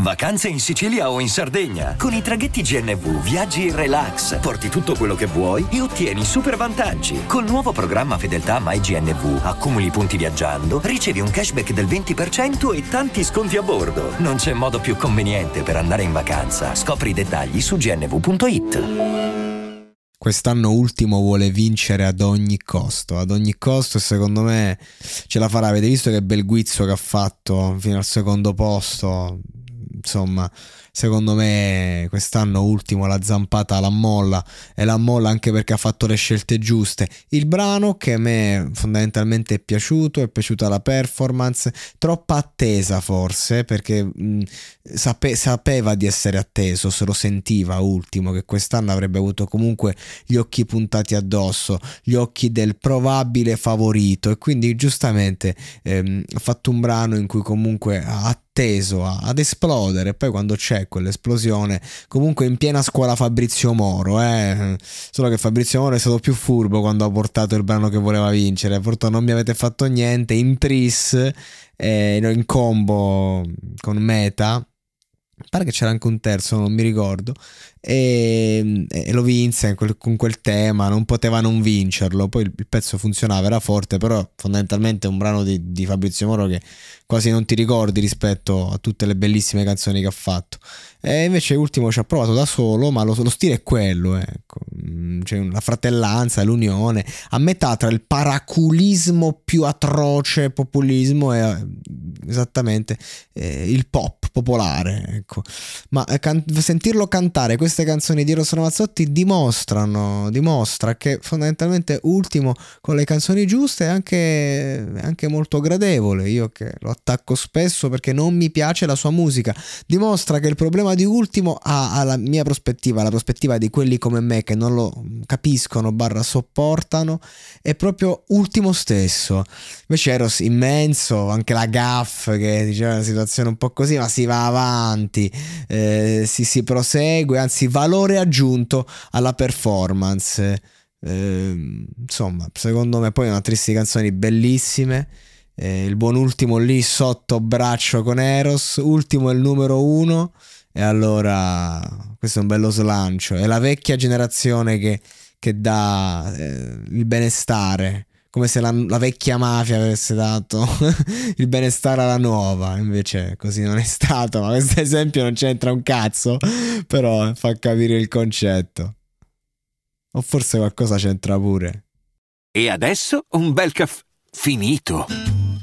Vacanze in Sicilia o in Sardegna. Con i traghetti GNV viaggi in relax, porti tutto quello che vuoi e ottieni super vantaggi. Col nuovo programma Fedeltà MyGNV accumuli punti viaggiando, ricevi un cashback del 20% e tanti sconti a bordo. Non c'è modo più conveniente per andare in vacanza. Scopri i dettagli su gnv.it. Quest'anno ultimo vuole vincere ad ogni costo, ad ogni costo secondo me ce la farà. Avete visto che bel guizzo che ha fatto fino al secondo posto? Insomma, secondo me quest'anno ultimo la zampata la molla e la molla anche perché ha fatto le scelte giuste. Il brano che a me fondamentalmente è piaciuto, è piaciuta la performance, troppa attesa forse perché mh, sape- sapeva di essere atteso, se lo sentiva ultimo che quest'anno avrebbe avuto comunque gli occhi puntati addosso, gli occhi del probabile favorito e quindi giustamente ehm, ha fatto un brano in cui comunque ha teso ad esplodere. Poi quando c'è quell'esplosione, comunque in piena scuola Fabrizio Moro, eh? solo che Fabrizio Moro è stato più furbo quando ha portato il brano che voleva vincere. Portò non mi avete fatto niente in tris, eh, in combo con Meta. Pare che c'era anche un terzo, non mi ricordo e, e lo vinse quel, con quel tema, non poteva non vincerlo, poi il, il, pezzo funzionava, era forte, però fondamentalmente è un brano di, di Fabrizio Moro che quasi non ti ricordi rispetto a tutte le bellissime canzoni che ha fatto. E invece l'ultimo ci ha provato da solo, ma lo, lo stile è quello, ecco. Mm, c'è la fratellanza, l'unione, a metà tra il paraculismo più atroce, populismo e eh, esattamente eh, il pop popolare, ecco. Ma eh, can- sentirlo cantare queste canzoni di Rosso Ramazzotti dimostrano, dimostra che fondamentalmente Ultimo con le canzoni giuste è anche, anche molto gradevole. Io che lo attacco spesso perché non mi piace la sua musica. Dimostra che il problema di Ultimo ha, ha la mia prospettiva, la prospettiva di quelli come me che non lo capiscono, barra sopportano, è proprio Ultimo stesso. Invece Eros immenso, anche la gaff che diceva una situazione un po' così, ma si va avanti, eh, si, si prosegue, anzi valore aggiunto alla performance. Eh, insomma, secondo me poi una tristi canzoni bellissime. Eh, il buon ultimo lì sotto braccio con Eros, ultimo è il numero uno. E allora questo è un bello slancio. È la vecchia generazione che, che dà eh, il benestare come se la, la, vecchia mafia avesse dato il benestare alla nuova, invece così non è stato, ma questo esempio non c'entra un cazzo, però fa capire il concetto. O forse qualcosa c'entra pure. E adesso un bel caffè finito.